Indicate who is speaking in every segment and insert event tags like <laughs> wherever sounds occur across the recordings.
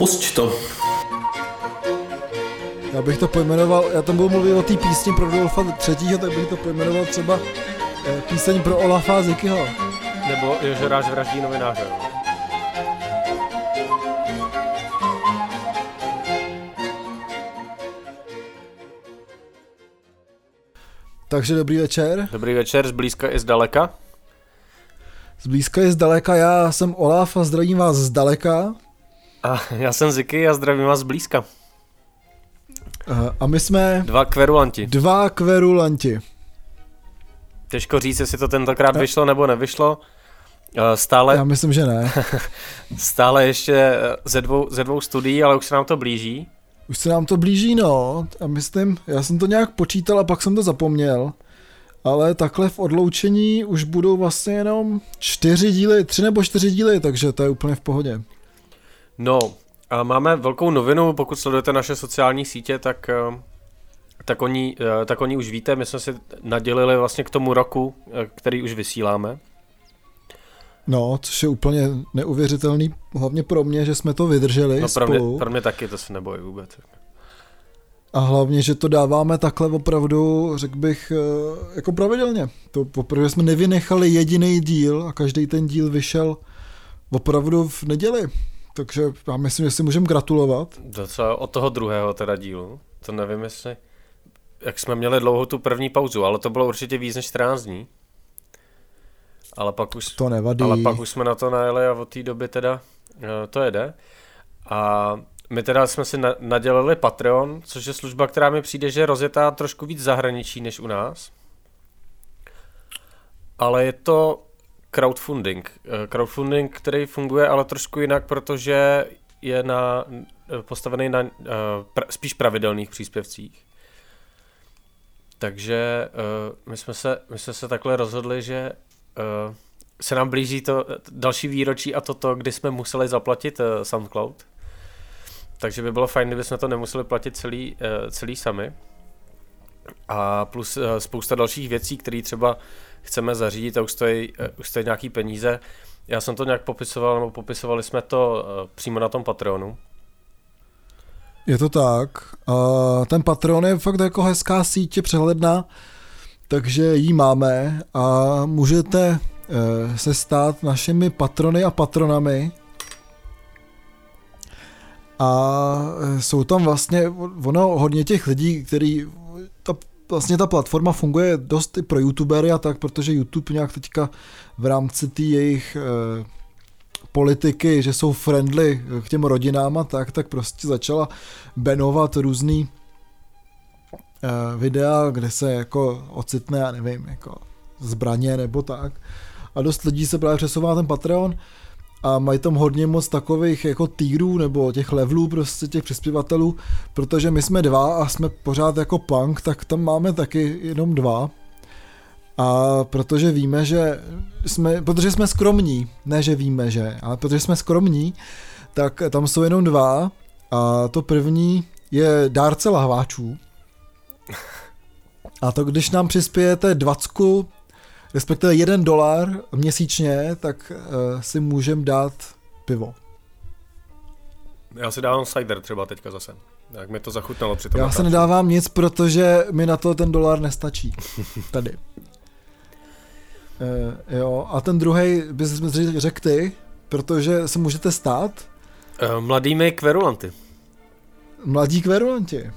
Speaker 1: Pusť to.
Speaker 2: Já bych to pojmenoval, já tam budu mluvit o té písni pro Dolfa třetího, tak bych to pojmenoval třeba eh, píseň pro Olafa Zikyho.
Speaker 3: Nebo Jožeráš vraždí novináře.
Speaker 2: Takže dobrý večer.
Speaker 3: Dobrý večer, zblízka i zdaleka.
Speaker 2: Zblízka je zdaleka, já jsem Olaf a zdravím vás zdaleka.
Speaker 3: A já jsem Ziky a zdravím vás zblízka.
Speaker 2: Eh, A my jsme
Speaker 3: Dva kverulanti.
Speaker 2: dva kverulanti.
Speaker 3: Těžko říct, jestli to tentokrát vyšlo nebo nevyšlo. Eh, Stále,
Speaker 2: Já myslím, že ne. <laughs>
Speaker 3: stále ještě eh, ze dvou, ze dvou studií, ale už se nám to blíží.
Speaker 2: Už se nám to blíží, no. A myslím, já jsem to nějak počítal a pak jsem to zapomněl. Ale takhle v odloučení už budou vlastně jenom čtyři díly, tři nebo čtyři díly, takže to je úplně v pohodě.
Speaker 3: No, a máme velkou novinu, pokud sledujete naše sociální sítě, tak, eh, tak, oni, eh, tak oni už víte, my jsme si nadělili vlastně k tomu roku, eh, který už vysíláme.
Speaker 2: No, což je úplně neuvěřitelný, hlavně pro mě, že jsme to vydrželi
Speaker 3: No pro
Speaker 2: spolu.
Speaker 3: mě, pro mě taky, to se nebojí vůbec.
Speaker 2: A hlavně, že to dáváme takhle opravdu, řekl bych, jako pravidelně. To opravdu jsme nevynechali jediný díl a každý ten díl vyšel opravdu v neděli. Takže já myslím, že si můžeme gratulovat.
Speaker 3: Docela od toho druhého teda dílu, to nevím jestli, jak jsme měli dlouho tu první pauzu, ale to bylo určitě víc než 14 dní. Ale pak už,
Speaker 2: To nevadí.
Speaker 3: ale pak už jsme na to najeli a od té doby teda eh, to jede. A my teda jsme si na, nadělali Patreon, což je služba, která mi přijde, že je rozjetá trošku víc zahraničí než u nás. Ale je to crowdfunding. Eh, Crowdfunding, který funguje ale trošku jinak, protože je na, eh, postavený na pr- spíš pravidelných příspěvcích. Takže my, jsme se, my jsme se takhle rozhodli, že se nám blíží to eh, další výročí a toto, kdy jsme museli zaplatit SoundCloud. Takže by bylo fajn, kdyby jsme to nemuseli platit celý, celý sami. A plus uh, spousta dalších věcí, které třeba chceme zařídit a už stojí, uh, už stojí nějaký peníze. Já jsem to nějak popisoval, nebo popisovali jsme to uh, přímo na tom Patreonu.
Speaker 2: Je to tak. Ten Patreon je fakt jako hezká sítě přehledná, takže ji máme a můžete eh, se stát našimi patrony a patronami. A eh, jsou tam vlastně, ono hodně těch lidí, který, vlastně ta platforma funguje dost i pro youtubery a tak, protože YouTube nějak teďka v rámci té jejich eh, politiky, že jsou friendly k těm rodinám a tak, tak prostě začala banovat různý eh, videa, kde se jako ocitne, já nevím, jako zbraně nebo tak. A dost lidí se právě přesouvá ten Patreon a mají tam hodně moc takových jako týrů nebo těch levelů prostě těch přispěvatelů, protože my jsme dva a jsme pořád jako punk, tak tam máme taky jenom dva. A protože víme, že jsme, protože jsme skromní, ne že víme, že, ale protože jsme skromní, tak tam jsou jenom dva a to první je dárce lahváčů. A to když nám přispějete 20, respektive 1 dolar měsíčně, tak uh, si můžeme dát pivo.
Speaker 3: Já si dávám cider třeba teďka zase. Jak mi to zachutnalo při tom
Speaker 2: Já se nedávám nic, protože mi na to ten dolar nestačí. <laughs> Tady. Uh, jo, a ten druhý bys řekl ty, protože se můžete stát
Speaker 3: Eh, Mladými kverulanty.
Speaker 2: mladí kverulanti.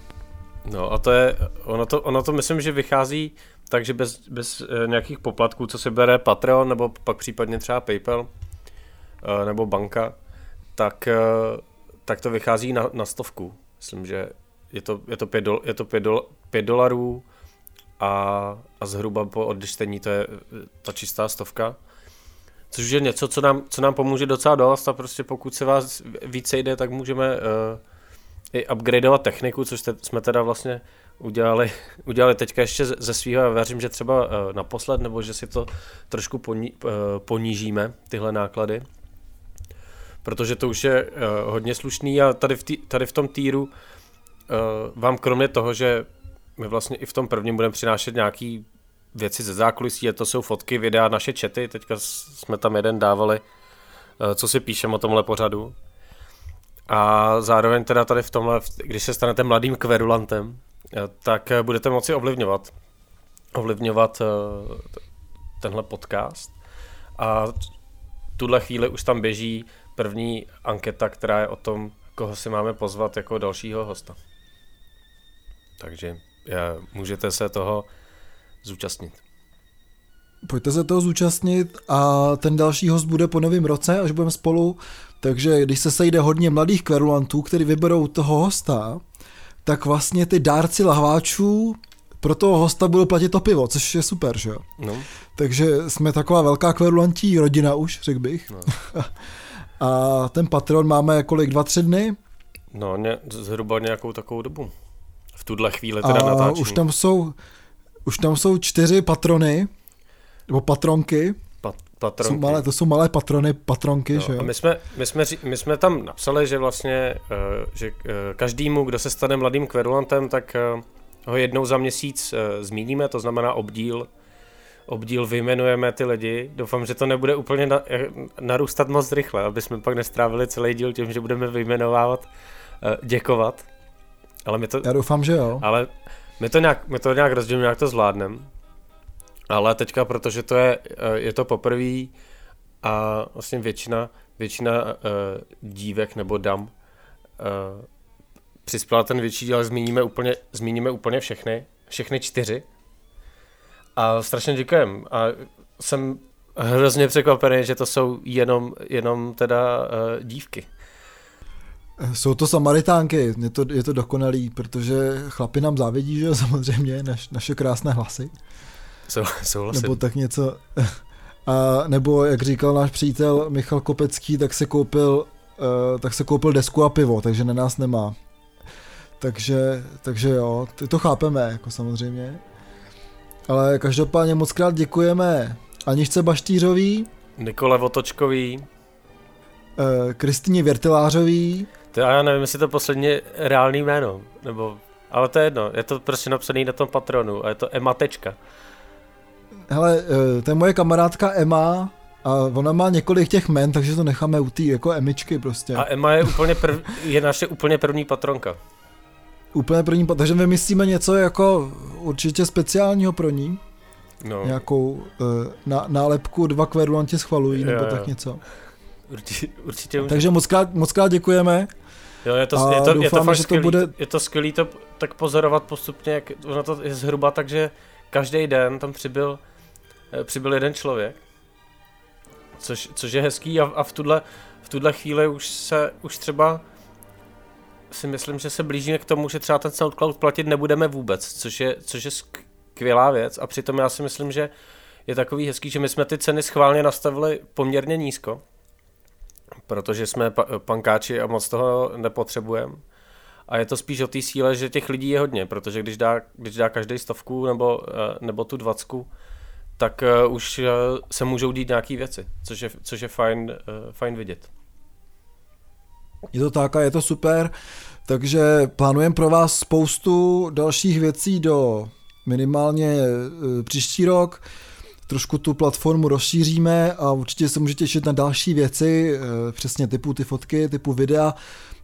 Speaker 3: No a to je, ono to, ono to myslím, že vychází tak, že bez, bez eh, nějakých poplatků, co si bere Patreon, nebo pak případně třeba PayPal, eh, nebo banka, tak, eh, tak to vychází na, na stovku. Myslím, že je to, je to, pět, dol, je to pět, dol, pět dolarů a, a zhruba po odečtení to je ta čistá stovka. Což je něco, co nám, co nám pomůže docela dost a prostě pokud se vás více jde, tak můžeme uh, i upgradeovat techniku, což te, jsme teda vlastně udělali, <laughs> udělali teďka ještě ze- svého a věřím, že třeba uh, naposled, nebo že si to trošku poní, uh, ponížíme, tyhle náklady. Protože to už je uh, hodně slušný a tady v, tý, tady v tom týru vám kromě toho, že my vlastně i v tom prvním budeme přinášet nějaký věci ze zákulisí, a to jsou fotky, videa, naše čety, teďka jsme tam jeden dávali, eh, co si píšem o tomhle pořadu. A zároveň teda tady v tomhle, když se stanete mladým kverulantem, tak budete moci ovlivňovat ovlivňovat tenhle podcast. A tuhle chvíli už tam běží první anketa, která je o tom, koho si máme pozvat jako dalšího hosta. Takže můžete se toho zúčastnit.
Speaker 2: Pojďte se toho zúčastnit a ten další host bude po novém roce, až budeme spolu. Takže když se sejde hodně mladých kverulantů, kteří vyberou toho hosta, tak vlastně ty dárci lahváčů pro toho hosta budou platit to pivo, což je super, že jo? No. Takže jsme taková velká kverulantí rodina už, řekl bych. No. <laughs> a ten patron máme kolik, dva, tři dny?
Speaker 3: No, ně, zhruba nějakou takovou dobu. V tuhle chvíli teda a natáčení.
Speaker 2: už tam jsou, už tam jsou čtyři patrony, nebo patronky.
Speaker 3: Pat, patronky.
Speaker 2: Jsou malé, to jsou malé patrony, patronky, no, že jo?
Speaker 3: A my jsme, my, jsme, my jsme tam napsali, že vlastně, uh, že uh, každému, kdo se stane mladým kverulantem, tak uh, ho jednou za měsíc zmíníme, to znamená obdíl, obdíl vyjmenujeme ty lidi. Doufám, že to nebude úplně na, narůstat moc rychle, aby jsme pak nestrávili celý díl tím, že budeme vyjmenovávat, děkovat. Ale my to,
Speaker 2: Já doufám, že jo.
Speaker 3: Ale my to nějak, my to nějak rozdělíme, nějak to zvládneme. Ale teďka, protože to je, eh, je to poprvé a vlastně většina, většina uh, dívek nebo dam uh, přispěla ten větší díl, zmíníme úplně, zmíníme úplně všechny, všechny čtyři. A strašně děkujem. A jsem hrozně překvapený, že to jsou jenom, jenom teda uh, dívky.
Speaker 2: Jsou to samaritánky, je to, je to dokonalý, protože chlapi nám závidí, že <laughs> samozřejmě, naš, naše krásné hlasy.
Speaker 3: Sou, souhlasím.
Speaker 2: Nebo tak něco. <laughs> A nebo jak říkal náš přítel Michal Kopecký, tak se koupil, uh, tak se koupil desku a pivo, takže na nás nemá. Takže, takže jo, ty to chápeme, jako samozřejmě. Ale každopádně moc krát děkujeme Aničce Baštířový,
Speaker 3: Nikole Votočkový,
Speaker 2: uh, Kristýně Věrtelářový.
Speaker 3: To já nevím, jestli to poslední reálný jméno, nebo, ale to je jedno, je to prostě napsaný na tom patronu a je to Ematečka.
Speaker 2: Hele, eh, to je moje kamarádka Emma a ona má několik těch men, takže to necháme u té jako Emičky prostě.
Speaker 3: A Emma je úplně prv, je naše úplně první patronka.
Speaker 2: Úplně první, takže vymyslíme něco jako určitě speciálního pro ní. No. Nějakou uh, na, nálepku dva kverulanti schvalují, nebo jo, tak něco.
Speaker 3: Určitě, určitě
Speaker 2: Takže moc krát, moc krát děkujeme.
Speaker 3: Jo, je to, je to, doufám, je to fakt že to bude... Je to skvělý to tak pozorovat postupně, jak ono to je zhruba tak, že každý den tam přibyl Eh, přibyl jeden člověk, což, což je hezký a, a v, tuhle, v tuhle chvíli už se, už třeba si myslím, že se blížíme k tomu, že třeba ten SoundCloud platit nebudeme vůbec, což je, což je skvělá věc a přitom já si myslím, že je takový hezký, že my jsme ty ceny schválně nastavili poměrně nízko, protože jsme pa- pankáči a moc toho nepotřebujeme. A je to spíš o té síle, že těch lidí je hodně, protože když dá, když dá každý stovku nebo, eh, nebo tu dvacku, tak uh, už uh, se můžou dít nějaké věci, což je, což je fajn, uh, fajn vidět.
Speaker 2: Je to tak a je to super, takže plánujeme pro vás spoustu dalších věcí do minimálně uh, příští rok. Trošku tu platformu rozšíříme a určitě se můžete těšit na další věci, uh, přesně typu ty fotky, typu videa,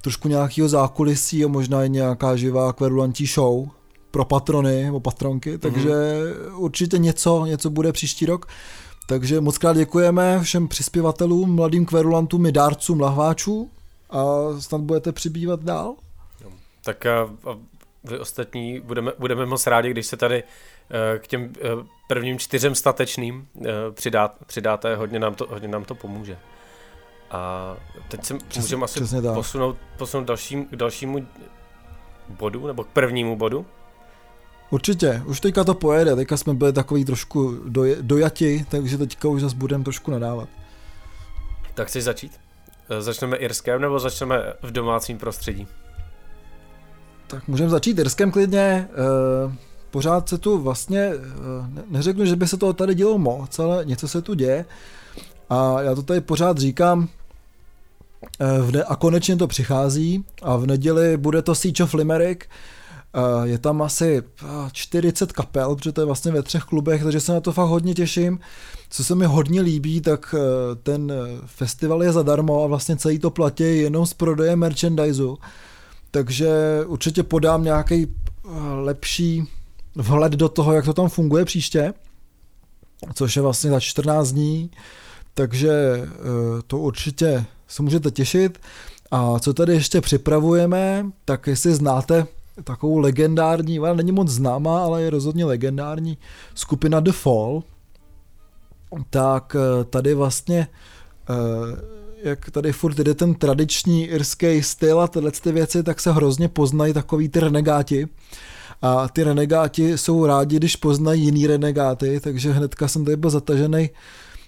Speaker 2: trošku nějakého zákulisí a možná i nějaká živá kverulantí show, pro patrony nebo patronky, takže mm-hmm. určitě něco, něco bude příští rok. Takže moc krát děkujeme všem přispěvatelům, mladým kverulantům i dárcům lahváčů a snad budete přibývat dál.
Speaker 3: Tak a, a vy ostatní budeme, budeme moc rádi, když se tady uh, k těm uh, prvním čtyřem statečným uh, přidá, přidáte, hodně nám, to, hodně nám to pomůže. A teď se můžeme asi posunout, posunout dalším, k dalšímu bodu, nebo k prvnímu bodu.
Speaker 2: Určitě, už teďka to pojede, teďka jsme byli takový trošku doj, dojati, takže teďka už zase budeme trošku nadávat.
Speaker 3: Tak chceš začít? Eh, začneme Irskem nebo začneme v domácím prostředí?
Speaker 2: Tak můžeme začít Irskem klidně. E, pořád se tu vlastně, e, neřeknu, že by se to tady dělo moc, ale něco se tu děje. A já to tady pořád říkám, a konečně to přichází a v neděli bude to Siege of Limerick, je tam asi 40 kapel, protože to je vlastně ve třech klubech, takže se na to fakt hodně těším. Co se mi hodně líbí, tak ten festival je zadarmo a vlastně celý to platí jenom z prodeje merchandiseu. Takže určitě podám nějaký lepší vhled do toho, jak to tam funguje příště, což je vlastně za 14 dní, takže to určitě se můžete těšit. A co tady ještě připravujeme, tak jestli znáte takovou legendární, ona není moc známá, ale je rozhodně legendární skupina The Fall, tak eh, tady vlastně eh, jak tady furt jde ten tradiční irský styl a tyhle ty věci, tak se hrozně poznají takový ty renegáti. A ty renegáti jsou rádi, když poznají jiný renegáty, takže hnedka jsem tady byl zatažený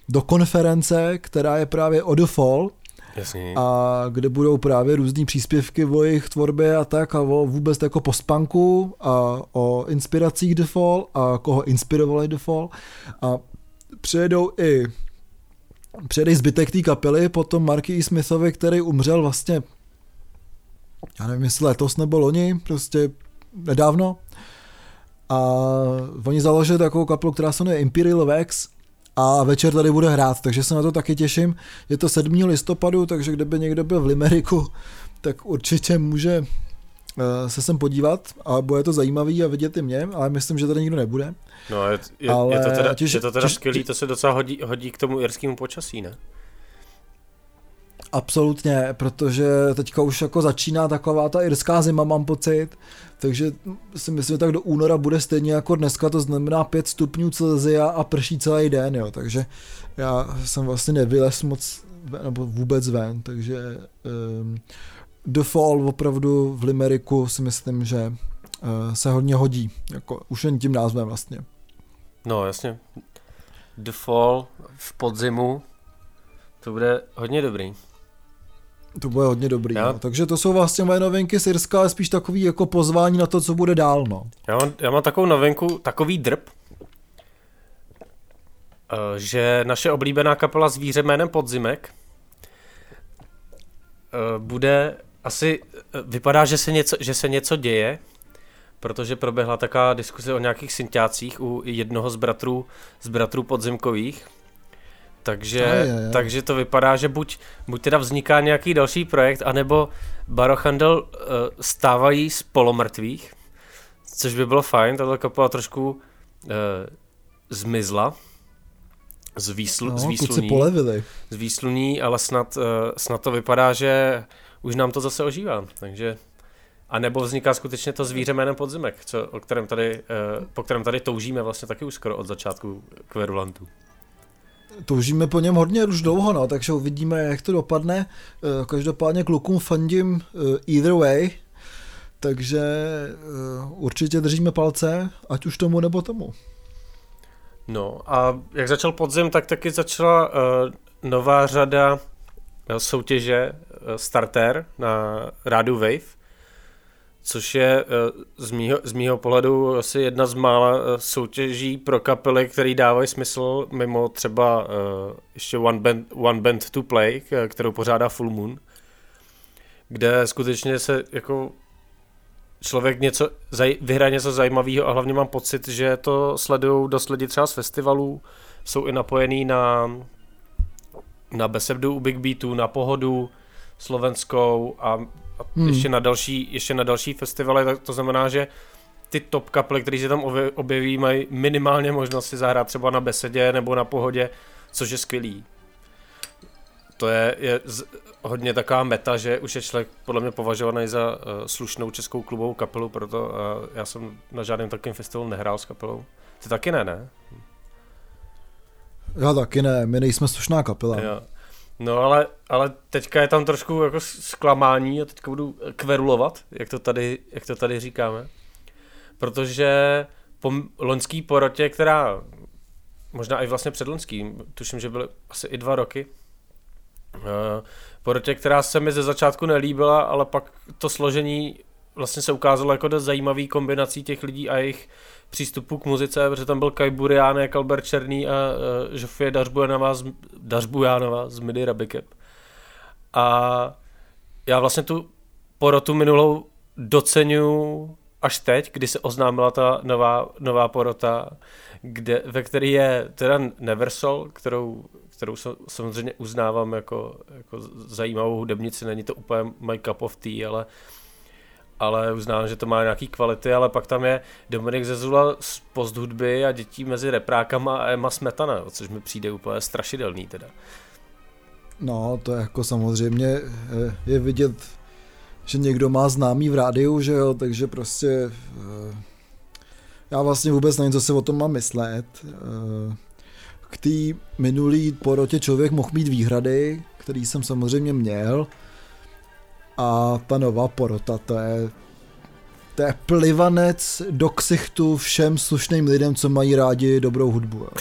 Speaker 2: do konference, která je právě o The Fall,
Speaker 3: Jasně.
Speaker 2: a kde budou právě různý příspěvky o jejich tvorbě a tak a o vůbec jako postpunku a o inspiracích Fall a koho inspirovali Fall a přijedou i přijede zbytek té kapely, potom Marky E. Smithovi, který umřel vlastně já nevím, jestli letos nebo loni, prostě nedávno. A oni založili takovou kapelu, která se jmenuje Imperial Wax a večer tady bude hrát, takže se na to taky těším. Je to 7. listopadu, takže kdyby někdo byl v Limeriku, tak určitě může eh, se sem podívat a bude to zajímavý a vidět i mě, ale myslím, že tady nikdo nebude.
Speaker 3: No, je, je, ale je to teda, těž, je to teda těž, skvělý, to se docela hodí, hodí k tomu irskému počasí, ne?
Speaker 2: Absolutně, protože teďka už jako začíná taková ta irská zima, mám pocit, takže si myslím, že tak do února bude stejně jako dneska, to znamená 5 stupňů Celzia a prší celý den, jo, takže já jsem vlastně nevylez moc, nebo vůbec ven, takže um, The Fall opravdu v Limeriku si myslím, že uh, se hodně hodí, jako už jen tím názvem vlastně.
Speaker 3: No jasně, The Fall v podzimu, to bude hodně dobrý.
Speaker 2: To bude hodně dobrý. Já... No. Takže to jsou vlastně moje novinky z Irska, ale spíš takový jako pozvání na to, co bude dál. No.
Speaker 3: Já, mám, já mám takovou novinku, takový drb, eh, že naše oblíbená kapela Zvíře jménem Podzimek eh, bude asi, eh, vypadá, že se něco, že se něco děje, protože proběhla taková diskuse o nějakých synťácích u jednoho z bratrů, z bratrů podzimkových takže, aj, aj. takže to vypadá, že buď, buď teda vzniká nějaký další projekt, anebo Barochandel uh, stávají z polomrtvých, což by bylo fajn, tato kapela trošku uh, zmizla z, výslu, no, z, výsluní, z výsluní, ale snad, uh, snad to vypadá, že už nám to zase ožívá, takže a nebo vzniká skutečně to zvíře jménem Podzimek, co, o kterém tady, uh, po kterém tady toužíme vlastně taky už skoro od začátku kverulantu
Speaker 2: toužíme po něm hodně už dlouho, no, takže uvidíme, jak to dopadne. Eh, každopádně klukům fandím eh, either way, takže eh, určitě držíme palce, ať už tomu nebo tomu.
Speaker 3: No a jak začal podzim, tak taky začala uh, nová řada soutěže uh, Starter na rádu Wave což je eh, z mýho, z mýho pohledu asi jedna z mála eh, soutěží pro kapely, které dávají smysl mimo třeba uh, ještě One Band, One Band to Play, kterou pořádá Full Moon, kde skutečně se jako člověk něco, vyhraje něco zajímavého a hlavně mám pocit, že to sledují dost lidi třeba z festivalů, jsou i napojený na na Besebdu u Big Beatu, na Pohodu slovenskou a a hmm. ještě, na další, ještě na další festivaly, tak to znamená, že ty top kapely, které se tam objeví, mají minimálně možnost si zahrát třeba na besedě nebo na pohodě, což je skvělý. To je, je z, hodně taková meta, že už je člověk podle mě považovaný za uh, slušnou českou klubovou kapelu, proto uh, já jsem na žádném takovém festivalu nehrál s kapelou. Ty taky ne, ne?
Speaker 2: Já taky ne, my nejsme slušná kapela.
Speaker 3: Jo. No ale, ale teďka je tam trošku jako zklamání a teďka budu kverulovat, jak to tady, jak to tady říkáme. Protože po loňský porotě, která možná i vlastně před loňským, tuším, že byly asi i dva roky, uh, porotě, která se mi ze začátku nelíbila, ale pak to složení vlastně se ukázalo jako dost zajímavý kombinací těch lidí a jejich přístupu k muzice, protože tam byl Kai Buriánek, Albert Černý a uh, Žofie Dařbujánová z, Dařbujánová z Midi Rabikep. A já vlastně tu porotu minulou doceňuji až teď, kdy se oznámila ta nová, nová porota, kde, ve které je teda Neversol, kterou, kterou samozřejmě uznávám jako, jako zajímavou hudebnici, není to úplně my cup of tea, ale ale uznávám, že to má nějaký kvality, ale pak tam je Dominik Zezula z posthudby a dětí mezi reprákama a Emma Smetana, což mi přijde úplně strašidelný teda.
Speaker 2: No, to je jako samozřejmě eh, je vidět, že někdo má známý v rádiu, že jo, takže prostě eh, já vlastně vůbec nevím, co si o tom mám myslet. Eh, k té minulý porotě člověk mohl mít výhrady, který jsem samozřejmě měl, a ta nová porota, to je to je plivanec do ksichtu všem slušným lidem, co mají rádi dobrou hudbu. <laughs>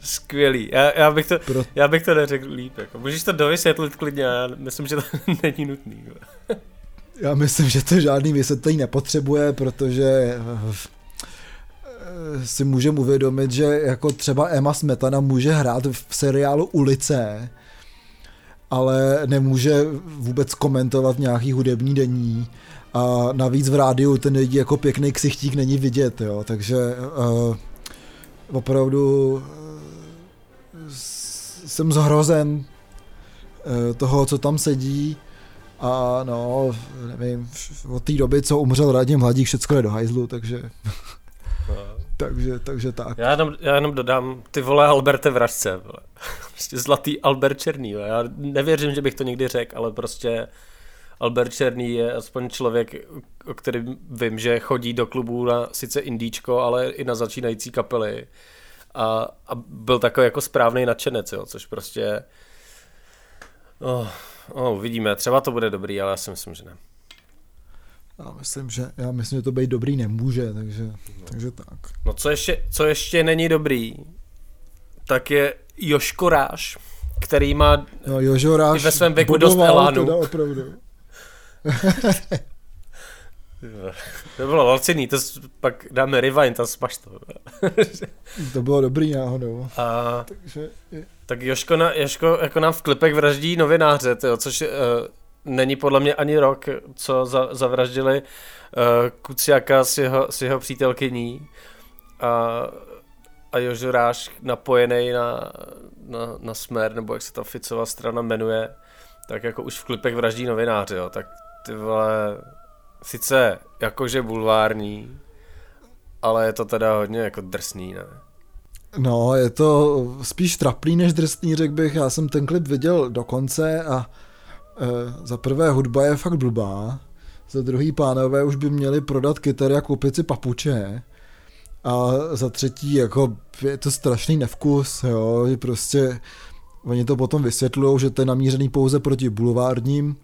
Speaker 3: Skvělý. Já, já, bych to, Pro... já bych to neřekl líp. Jako. Můžeš to dovysvětlit klidně, já myslím, že to <laughs> není nutný.
Speaker 2: já myslím, že to žádný vysvětlení nepotřebuje, protože eh, si můžeme uvědomit, že jako třeba Emma Smetana může hrát v seriálu Ulice, ale nemůže vůbec komentovat nějaký hudební denní. A navíc v rádiu ten lidi jako pěkný ksichtík není vidět, jo, takže uh, opravdu uh, jsem zhrozen uh, toho, co tam sedí. A no, nevím, od té doby, co umřel Radim Hladík, všechno je do hajzlu, takže... <laughs> Takže, takže tak.
Speaker 3: Já jenom, já jenom dodám, ty vole Alberte Vražce. <laughs> Prostě zlatý Albert Černý. Jo. Já nevěřím, že bych to někdy řekl, ale prostě Albert Černý je aspoň člověk, o kterém vím, že chodí do klubů na sice indíčko, ale i na začínající kapely. A, a byl takový jako správný nadšenec, jo, což prostě... Oh, oh, vidíme, třeba to bude dobrý, ale já si myslím, že ne.
Speaker 2: Já myslím, že, já myslím, že to být dobrý nemůže, takže, no. takže tak.
Speaker 3: No co ještě, co ještě není dobrý, tak je Joško Ráš, který má
Speaker 2: no, Jožo Ráš
Speaker 3: ve svém věku dost elánu. Teda opravdu. <laughs> to bylo valcený, to pak dáme rewind a smaž to. <laughs>
Speaker 2: to bylo dobrý náhodou.
Speaker 3: A, Takže... Tak Joško, na, Joško jako nám v klipech vraždí novináře, tyjo, což uh, není podle mě ani rok, co za, zavraždili uh, Kuciaka s jeho, s jeho přítelkyní. A a Jožoráš napojený na, na, na Smer, nebo jak se ta Ficová strana jmenuje, tak jako už v klipech vraždí novináři, jo, tak ty vole, sice jakože bulvární, ale je to teda hodně jako drsný, ne?
Speaker 2: No, je to spíš traplý než drsný, řekl bych. Já jsem ten klip viděl do konce a e, za prvé hudba je fakt blbá, za druhý pánové už by měli prodat kytary a koupit si papuče a za třetí, jako je to strašný nevkus, jo, prostě oni to potom vysvětlují, že to je namířený pouze proti bulvárním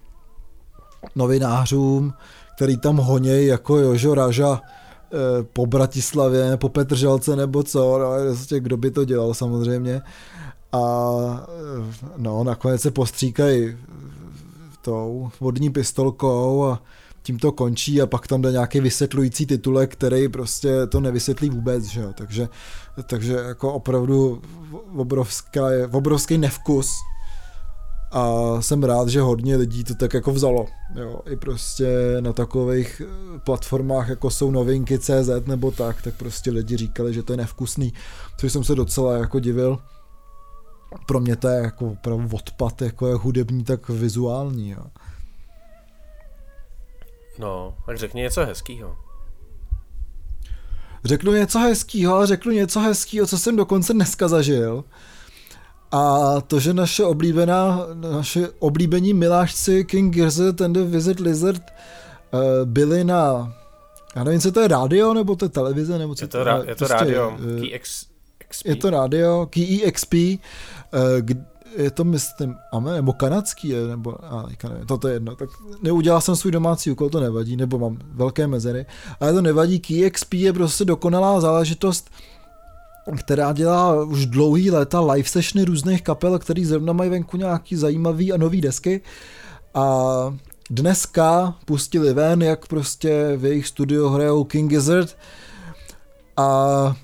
Speaker 2: novinářům, který tam honějí jako Jožo Raža eh, po Bratislavě, po Petržalce nebo co, no, prostě kdo by to dělal samozřejmě. A eh, no, nakonec se postříkají tou vodní pistolkou a tím to končí a pak tam jde nějaký vysvětlující titulek, který prostě to nevysvětlí vůbec, že jo? Takže, takže jako opravdu obrovská, obrovský nevkus a jsem rád, že hodně lidí to tak jako vzalo. Jo, I prostě na takových eh, platformách, jako jsou novinky CZ nebo tak, tak prostě lidi říkali, že to je nevkusný, což jsem se docela jako divil. Pro mě to je jako opravdu odpad, jako je hudební, tak vizuální. Jo.
Speaker 3: No, tak řekni něco hezkýho.
Speaker 2: Řeknu něco hezkýho, ale řeknu něco hezkýho, co jsem dokonce dneska zažil. A to, že naše oblíbená, naše oblíbení milášci King Gizzard and the Wizard Lizard uh, byli na, já nevím, co to je rádio, nebo to je televize, nebo co
Speaker 3: je to, to je, je to prostě, rádio, uh,
Speaker 2: XP. Je to rádio, Key EXP, uh, je to myslím, ame, nebo kanadský nebo, a, nevím, to, to je jedno, tak neudělal jsem svůj domácí úkol, to nevadí, nebo mám velké mezery, ale to nevadí, KeyXP je prostě dokonalá záležitost, která dělá už dlouhý léta live sessiony různých kapel, který zrovna mají venku nějaký zajímavý a nový desky a dneska pustili ven, jak prostě v jejich studio hrajou King Gizzard a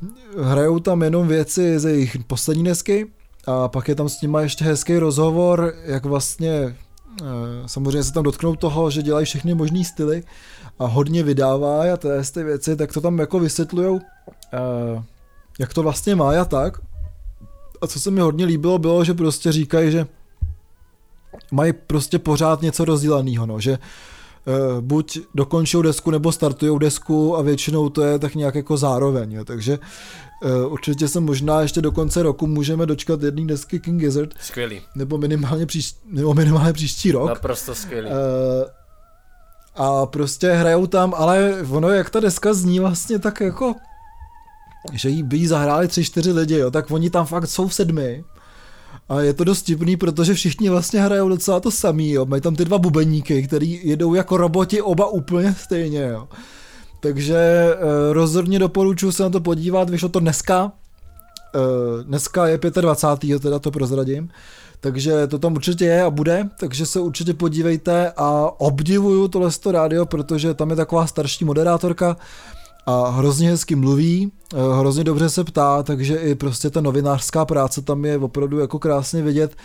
Speaker 2: hrajou tam jenom věci ze jejich poslední desky a pak je tam s nima ještě hezký rozhovor, jak vlastně samozřejmě se tam dotknou toho, že dělají všechny možné styly a hodně vydává a ty věci, tak to tam jako vysvětlujou, jak to vlastně má a tak. A co se mi hodně líbilo, bylo, že prostě říkají, že mají prostě pořád něco rozdělaného, no, že uh, buď dokončují desku nebo startují desku a většinou to je tak nějak jako zároveň, jo, takže uh, určitě se možná ještě do konce roku můžeme dočkat jedné desky King Gizzard.
Speaker 3: Skvělý.
Speaker 2: Nebo minimálně, příš, nebo minimálně příští rok.
Speaker 3: Naprosto skvělý. Uh,
Speaker 2: a prostě hrajou tam, ale ono, jak ta deska zní vlastně tak jako že jí by jí zahráli tři, čtyři lidi, jo, tak oni tam fakt jsou v sedmi a je to dost tipný, protože všichni vlastně hrajou docela to samý, jo. Mají tam ty dva bubeníky, který jedou jako roboti oba úplně stejně, jo. Takže e, rozhodně doporučuji se na to podívat, vyšlo to dneska, e, dneska je 25. teda to prozradím, takže to tam určitě je a bude, takže se určitě podívejte a obdivuju tohle rádio, protože tam je taková starší moderátorka, a hrozně hezky mluví, eh, hrozně dobře se ptá, takže i prostě ta novinářská práce tam je opravdu jako krásně vidět.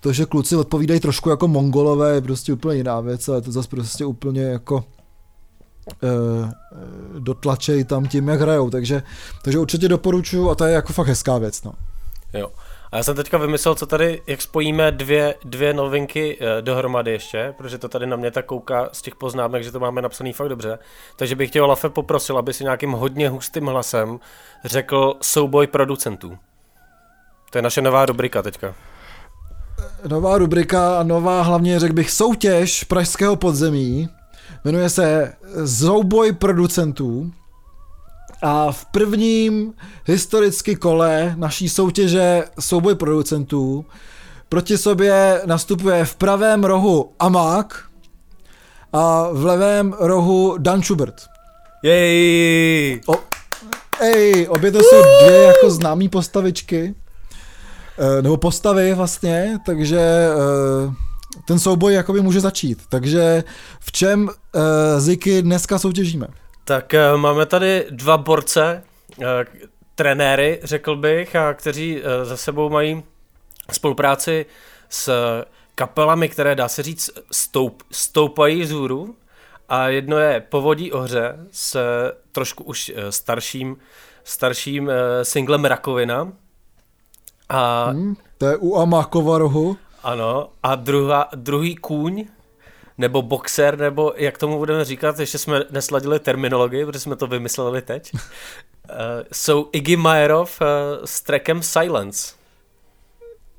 Speaker 2: To, že kluci odpovídají trošku jako mongolové, je prostě úplně jiná věc, ale to zase prostě úplně jako e, dotlačej tam tím, jak hrajou, takže, takže určitě doporučuju a to je jako fakt hezká věc. No.
Speaker 3: Jo. A já jsem teďka vymyslel, co tady, jak spojíme dvě, dvě novinky eh, dohromady ještě, protože to tady na mě tak kouká z těch poznámek, že to máme napsaný fakt dobře. Takže bych tě, Lafe, poprosil, aby si nějakým hodně hustým hlasem řekl souboj producentů. To je naše nová rubrika teďka.
Speaker 2: Nová rubrika a nová hlavně, řekl bych, soutěž pražského podzemí. Jmenuje se Souboj producentů a v prvním historicky kole naší soutěže souboj producentů proti sobě nastupuje v pravém rohu Amák a v levém rohu Dan Schubert.
Speaker 3: Jej!
Speaker 2: O, ej, obě to jsou dvě jako známé postavičky, e, nebo postavy vlastně, takže e, ten souboj jakoby může začít. Takže v čem e, Ziky dneska soutěžíme?
Speaker 3: Tak uh, máme tady dva borce, uh, trenéry, řekl bych, a kteří uh, za sebou mají spolupráci s kapelami, které dá se říct stoup, stoupají zůru. A jedno je Povodí ohře s trošku už starším, starším singlem Rakovina.
Speaker 2: A, hmm, to je u Amákova rohu.
Speaker 3: Ano, a druhá, druhý kůň nebo boxer, nebo jak tomu budeme říkat, ještě jsme nesladili terminologii, protože jsme to vymysleli teď, uh, <laughs> jsou Iggy Majerov uh, s trackem Silence.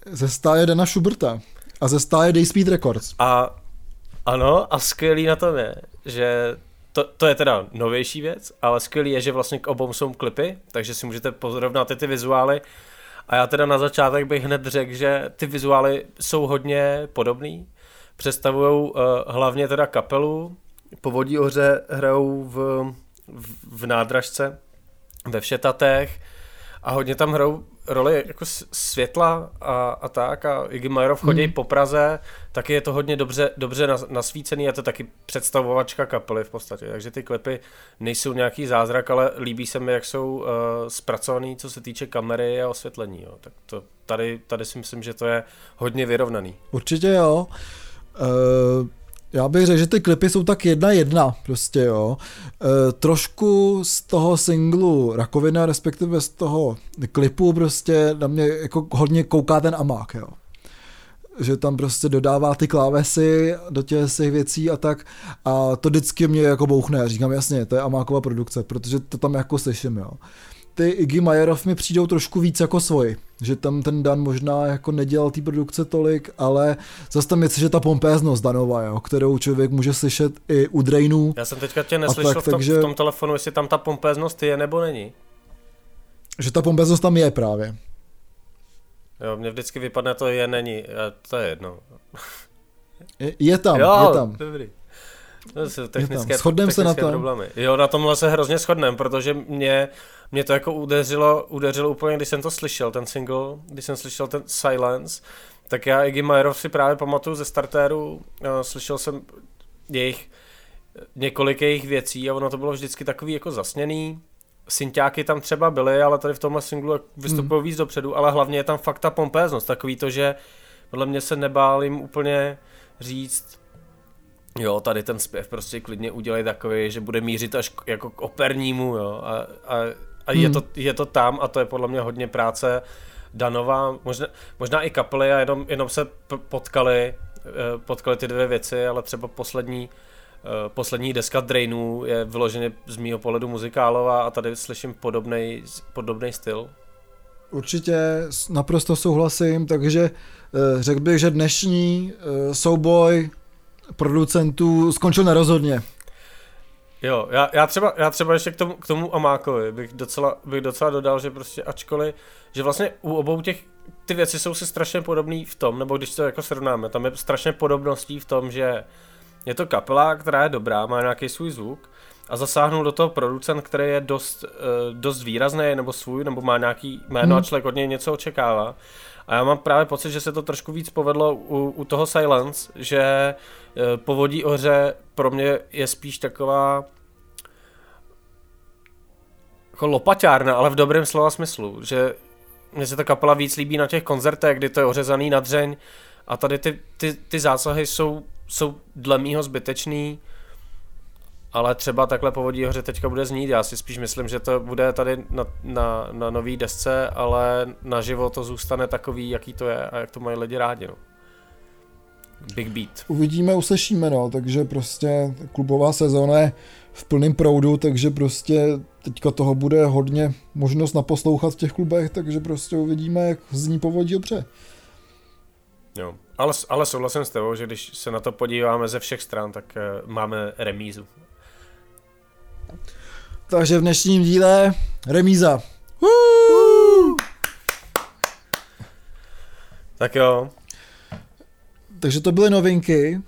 Speaker 2: Ze stáje Dana Schuberta a ze stáje Dayspeed Records.
Speaker 3: A ano, a skvělý na tom je, že to, to je teda novější věc, ale skvělý je, že vlastně k obou jsou klipy, takže si můžete porovnat ty, ty vizuály. A já teda na začátek bych hned řekl, že ty vizuály jsou hodně podobný, představují uh, hlavně teda kapelu, Povodí oře hrajou v, v, v nádražce, ve Všetatech a hodně tam hrajou roli jako světla a, a tak a Iggy Majerov chodí mm. po Praze, taky je to hodně dobře, dobře nasvícený, je to taky představovačka kapely v podstatě, takže ty klipy nejsou nějaký zázrak, ale líbí se mi, jak jsou uh, zpracovaný, co se týče kamery a osvětlení, jo. tak to tady, tady si myslím, že to je hodně vyrovnaný.
Speaker 2: Určitě jo. Uh, já bych řekl, že ty klipy jsou tak jedna jedna, prostě jo. Uh, trošku z toho singlu Rakovina, respektive z toho klipu prostě na mě jako hodně kouká ten amák, jo. Že tam prostě dodává ty klávesy do těch svých věcí a tak a to vždycky mě jako bouchne, říkám jasně, to je Amákova produkce, protože to tam jako slyším, jo ty Iggy Majerov mi přijdou trošku víc jako svoj, že tam ten Dan možná jako nedělal té produkce tolik, ale zase tam je že ta pompéznost Danova, jo, kterou člověk může slyšet i u Drainů.
Speaker 3: Já jsem teďka tě neslyšel tak, v, tom, takže, v tom telefonu, jestli tam ta pompéznost je nebo není.
Speaker 2: Že ta pompéznost tam je právě.
Speaker 3: Jo, mně vždycky vypadne to je, není, to je jedno.
Speaker 2: Je, je tam, jo, je tam.
Speaker 3: Dobrý. To jsou technické,
Speaker 2: technické se na to.
Speaker 3: problémy. Jo, na tomhle se hrozně shodneme, protože mě, mě to jako udeřilo, udeřilo úplně, když jsem to slyšel, ten single, když jsem slyšel ten Silence, tak já Iggy Majerov si právě pamatuju ze startéru, slyšel jsem jejich, několik jejich věcí a ono to bylo vždycky takový jako zasněný, synťáky tam třeba byly, ale tady v tomhle singlu vystupují hmm. víc dopředu, ale hlavně je tam fakt ta pompéznost, takový to, že podle mě se nebál jim úplně říct, jo, tady ten zpěv prostě klidně udělej takový, že bude mířit až jako k opernímu, jo, a, a, a hmm. je, to, je to tam a to je podle mě hodně práce Danova, možná, možná i kapely a jenom, jenom se potkali, eh, potkali ty dvě věci, ale třeba poslední Eh, poslední deska Drainů je vyloženě z mýho pohledu muzikálová a tady slyším podobný styl.
Speaker 2: Určitě naprosto souhlasím, takže eh, řekl bych, že dnešní souboj producentů skončil nerozhodně.
Speaker 3: Jo, já, já, třeba, já třeba ještě k tomu, k tomu Amákovi bych docela, bych docela dodal, že prostě ačkoliv, že vlastně u obou těch, ty věci jsou si strašně podobné v tom, nebo když to jako srovnáme, tam je strašně podobností v tom, že je to kapela, která je dobrá, má nějaký svůj zvuk a zasáhnul do toho producent, který je dost, uh, dost výrazný, nebo svůj, nebo má nějaký jméno hmm. a člověk od něj něco očekává. A já mám právě pocit, že se to trošku víc povedlo u, u toho Silence, že uh, povodí ohře pro mě je spíš taková jako lopaťárna, ale v dobrém slova smyslu, že mně se ta kapela víc líbí na těch koncertech, kdy to je ořezaný na dřeň a tady ty, ty, ty zásahy jsou jsou dle mýho zbytečný, ale třeba takhle povodí hoře teďka bude znít. Já si spíš myslím, že to bude tady na, na, na nový desce, ale naživo to zůstane takový, jaký to je a jak to mají lidi rádi. No. Big Beat.
Speaker 2: Uvidíme, uslyšíme, no, takže prostě klubová sezóna je v plném proudu, takže prostě teďka toho bude hodně možnost naposlouchat v těch klubech, takže prostě uvidíme, jak zní povodí dobře.
Speaker 3: Jo. Ale, ale souhlasím s tebou, že když se na to podíváme ze všech stran, tak uh, máme remízu.
Speaker 2: Takže v dnešním díle remíza.
Speaker 3: Tak jo.
Speaker 2: Takže to byly novinky.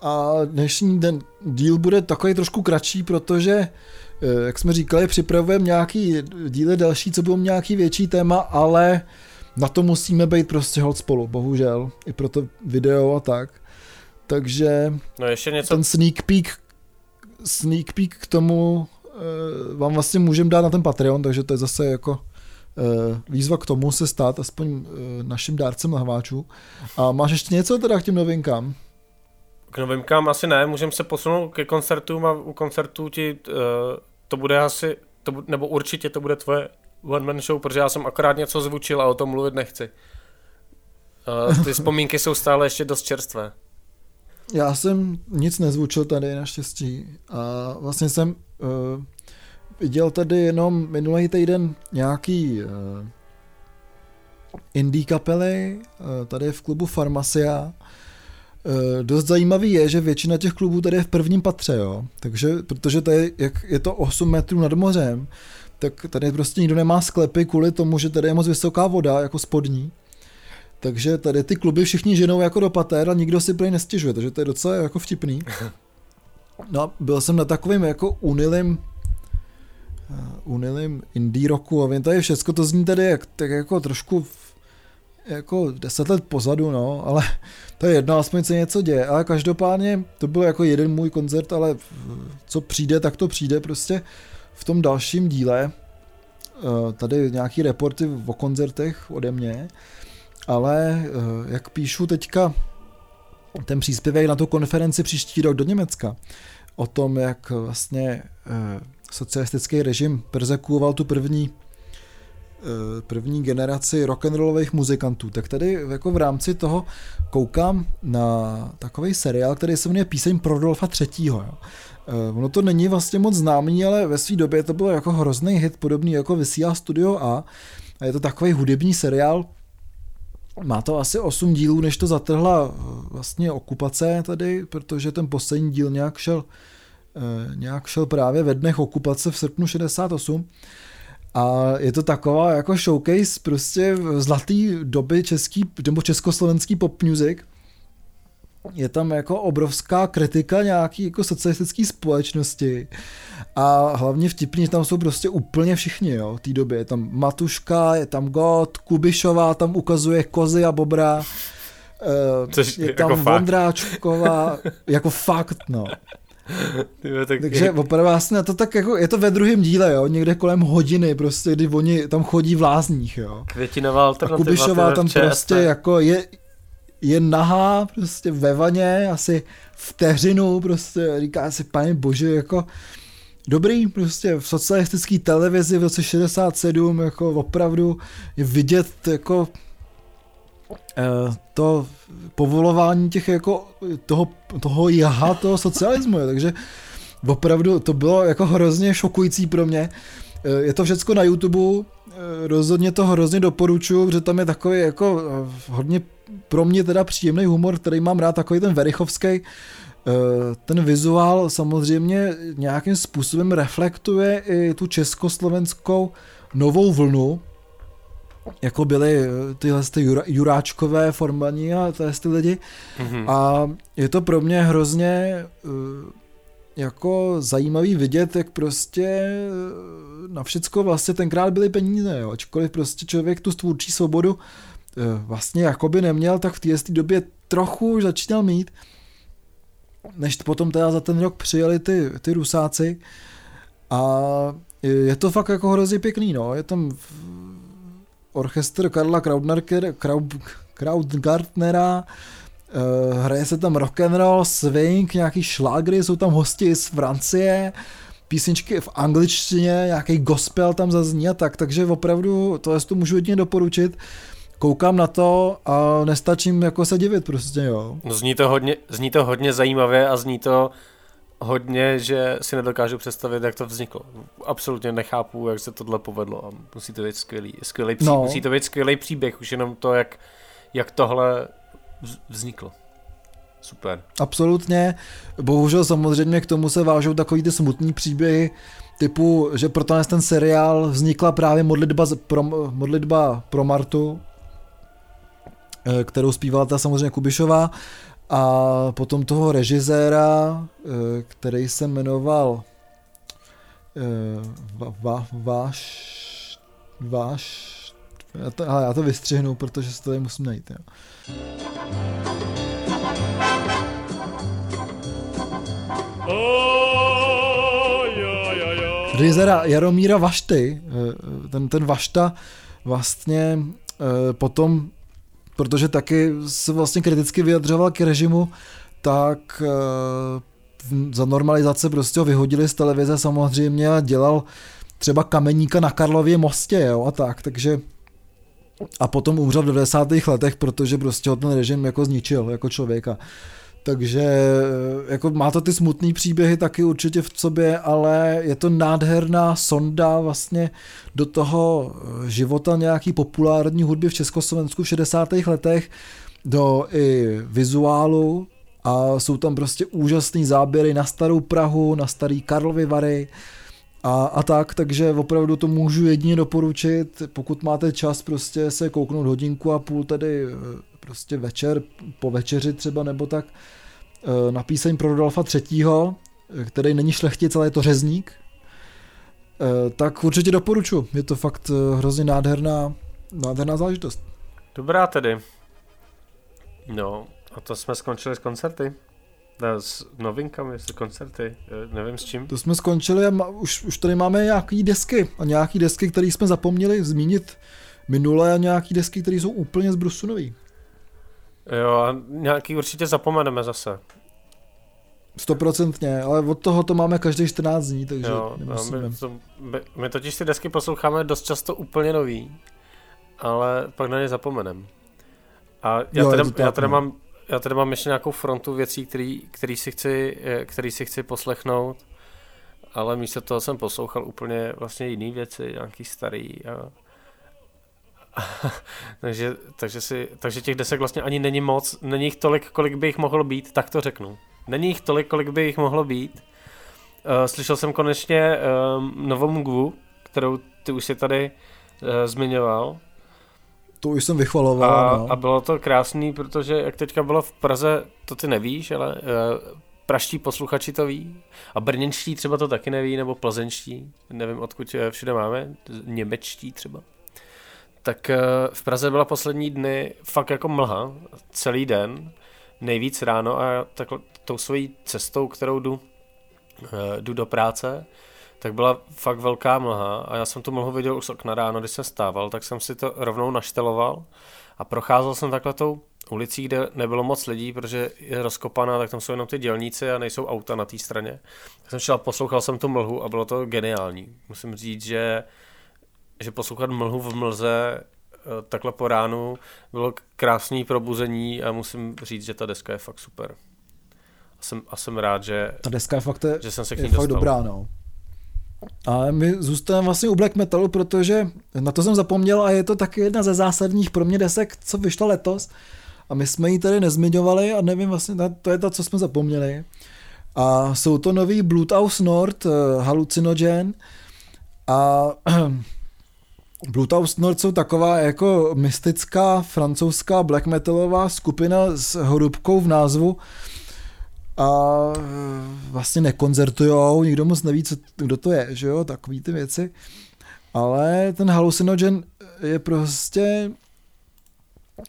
Speaker 2: A dnešní den díl bude takový trošku kratší, protože, eh, jak jsme říkali, připravujeme nějaký díly další, co budou nějaký větší téma, ale na to musíme být prostě hod spolu, bohužel, i pro to video a tak. Takže
Speaker 3: no ještě něco...
Speaker 2: ten sneak peek, sneak peek k tomu uh, vám vlastně můžeme dát na ten Patreon, takže to je zase jako uh, výzva k tomu se stát aspoň uh, naším dárcem hváčů. A máš ještě něco teda k těm novinkám?
Speaker 3: K novinkám asi ne, můžeme se posunout ke koncertům a u koncertů ti to bude asi, to, nebo určitě to bude tvoje one man show, protože já jsem akorát něco zvučil a o tom mluvit nechci. Ty vzpomínky jsou stále ještě dost čerstvé.
Speaker 2: Já jsem nic nezvučil tady naštěstí a vlastně jsem uh, viděl tady jenom minulý týden nějaký uh, indie kapely uh, tady v klubu Farmacia. Uh, dost zajímavý je, že většina těch klubů tady je v prvním patře, jo. Takže, protože tady, jak je to 8 metrů nad mořem, tak tady prostě nikdo nemá sklepy kvůli tomu, že tady je moc vysoká voda, jako spodní. Takže tady ty kluby všichni ženou jako do patér a nikdo si prý nestěžuje, takže to je docela jako vtipný. No a byl jsem na takovým jako unilým uh, unilým indie rocku a vím, tady všechno to zní tady jak, tak jako trošku jako deset let pozadu, no, ale <laughs> to je jedno, aspoň se něco děje. Ale každopádně to byl jako jeden můj koncert, ale co přijde, tak to přijde prostě v tom dalším díle eh, tady nějaký reporty o koncertech ode mě, ale eh, jak píšu teďka ten příspěvek na tu konferenci příští rok do Německa, o tom, jak vlastně eh, socialistický režim persekuoval tu první první generaci rock'n'rollových muzikantů, tak tady jako v rámci toho koukám na takový seriál, který se jmenuje Píseň pro Rodolfa III. Jo. Ono to není vlastně moc známý, ale ve své době to bylo jako hrozný hit, podobný jako vysílá Studio A. A je to takový hudební seriál, má to asi 8 dílů, než to zatrhla eh, vlastně okupace tady, protože ten poslední díl nějak šel, uh, nějak šel právě ve dnech okupace v srpnu 68. A je to taková jako showcase prostě zlatý doby český, nebo československý pop music je tam jako obrovská kritika nějaký jako socialistické společnosti a hlavně vtipně tam jsou prostě úplně všichni, jo, v té době. Je tam Matuška, je tam God, Kubišová tam ukazuje kozy a bobra, Což je tam jako Vondráčková, <laughs> jako fakt, no. Tyve, tak Takže je... opravdu vlastně to tak jako, je to ve druhém díle, jo, někde kolem hodiny, prostě, kdy oni tam chodí v lázních, jo.
Speaker 3: Květinová alternativa.
Speaker 2: A Kubišová tam prostě jako je, je nahá prostě ve vaně, asi vteřinu, prostě říká si, pane bože, jako dobrý, prostě v socialistické televizi v roce 67, jako opravdu je vidět jako eh, to povolování těch jako toho, toho jaha toho socialismu, takže opravdu to bylo jako hrozně šokující pro mě. Eh, je to všecko na YouTube, rozhodně to hrozně doporučuju, protože tam je takový jako hodně pro mě teda příjemný humor, který mám rád, takový ten verichovský, ten vizuál samozřejmě nějakým způsobem reflektuje i tu československou novou vlnu, jako byly eh, tyhle ty juráčkové formaní a tyhle ty lidi. Mm-hmm. A je to pro mě hrozně eh, jako zajímavý vidět, jak prostě eh, na všecko vlastně tenkrát byly peníze, jo. ačkoliv prostě člověk tu tvůrčí svobodu vlastně jakoby neměl, tak v té době trochu už začínal mít, než potom teda za ten rok přijeli ty, ty rusáci. A je to fakt jako hrozně pěkný, no, je tam orchestr Karla Kraudner, Kraud, Kraudgartnera, hraje se tam rock and roll, swing, nějaký šlágry, jsou tam hosti z Francie, písničky v angličtině, nějaký gospel tam zazní a tak, takže opravdu to to můžu jedině doporučit. Koukám na to a nestačím jako se divit prostě, jo.
Speaker 3: No zní to hodně, zní to hodně zajímavě a zní to hodně, že si nedokážu představit, jak to vzniklo. Absolutně nechápu, jak se tohle povedlo a musí to být skvělý, skvělý pří, no. musí to být skvělý příběh, už jenom to, jak, jak tohle vzniklo. Super.
Speaker 2: Absolutně. Bohužel samozřejmě k tomu se vážou takový ty smutný příběhy, typu, že pro ten seriál vznikla právě modlitba pro, modlitba pro Martu, eh, kterou zpívala ta samozřejmě Kubišová a potom toho režiséra, eh, který se jmenoval eh, va, váš, váš, já to, ale já to vystřihnu, protože se to tady musím najít. Jo. Režiséra Jaromíra Vašty, eh, ten, ten Vašta vlastně potom protože taky se vlastně kriticky vyjadřoval k režimu, tak eh, za normalizace prostě ho vyhodili z televize samozřejmě a dělal třeba kameníka na Karlově mostě, jo, a tak, takže a potom umřel v 90. letech, protože prostě ho ten režim jako zničil jako člověka. Takže eh, jako má to ty smutné příběhy taky určitě v sobě, ale je to nádherná sonda vlastně do toho eh, života nějaký populární hudby v Československu v 60. letech, do i vizuálu a jsou tam prostě úžasné záběry na starou Prahu, na starý Karlovy Vary a, a tak, takže opravdu to můžu jedině doporučit, pokud máte čas prostě se kouknout hodinku a půl tady eh, prostě večer, po večeři třeba nebo tak, eh, na píseň pro Rudolfa třetího, eh, který není šlechtic, ale je to řezník, tak určitě doporučuji. Je to fakt hrozně nádherná, nádherná záležitost.
Speaker 3: Dobrá tedy. No, a to jsme skončili s koncerty. S novinkami, s koncerty, nevím s čím.
Speaker 2: To jsme skončili a už, už tady máme nějaký desky a nějaký desky, které jsme zapomněli zmínit minule a nějaký desky, které jsou úplně zbrusunový.
Speaker 3: Jo, a nějaký určitě zapomeneme zase.
Speaker 2: Stoprocentně, ale od toho to máme každý 14 dní, takže jo,
Speaker 3: nemusíme. My, to, my, my totiž ty desky posloucháme dost často úplně nový, ale pak na ně zapomenem. A já, jo, tady, tak, já, tady no. mám, já tady mám ještě nějakou frontu věcí, který, který, si chci, eh, který si chci poslechnout, ale místo toho jsem poslouchal úplně vlastně jiné věci, nějaký starý a <laughs> takže, takže, si, takže těch desek vlastně ani není moc, není jich tolik, kolik by jich mohlo být, tak to řeknu. Není jich tolik, kolik by jich mohlo být. Uh, slyšel jsem konečně um, novou Mgvu, kterou ty už si tady uh, zmiňoval.
Speaker 2: To už jsem vychvaloval.
Speaker 3: A, no. a bylo to krásný, protože jak teďka bylo v Praze, to ty nevíš, ale uh, praští posluchači to ví a brněnští třeba to taky neví, nebo plzeňští, nevím odkud všude máme, němečtí třeba tak eh, v Praze byla poslední dny fakt jako mlha, celý den, nejvíc ráno a tak tou svojí cestou, kterou jdu, eh, jdu do práce, tak byla fakt velká mlha a já jsem tu mlhu viděl už okna ráno, když jsem stával, tak jsem si to rovnou našteloval a procházel jsem takhle tou ulicích, kde nebylo moc lidí, protože je rozkopaná, tak tam jsou jenom ty dělníci a nejsou auta na té straně. Tak jsem šel, poslouchal jsem tu mlhu a bylo to geniální. Musím říct, že, že poslouchat mlhu v mlze eh, takhle po ránu bylo krásný probuzení a musím říct, že ta deska je fakt super. A jsem, a jsem rád, že,
Speaker 2: ta deska je fakt, je,
Speaker 3: že jsem se k
Speaker 2: ní
Speaker 3: je dostal.
Speaker 2: fakt dobrá, no. A my zůstaneme vlastně u black metalu, protože na to jsem zapomněl a je to taky jedna ze zásadních pro mě desek, co vyšla letos. A my jsme ji tady nezmiňovali a nevím vlastně, to je to, co jsme zapomněli. A jsou to nový Bluetooth Nord uh, Hallucinogen a <clears throat> Bluetooth Nord jsou taková jako mystická francouzská black metalová skupina s horubkou v názvu, a vlastně nekoncertujou, nikdo moc neví, co, kdo to je, že jo, takový ty věci. Ale ten halucinogen je prostě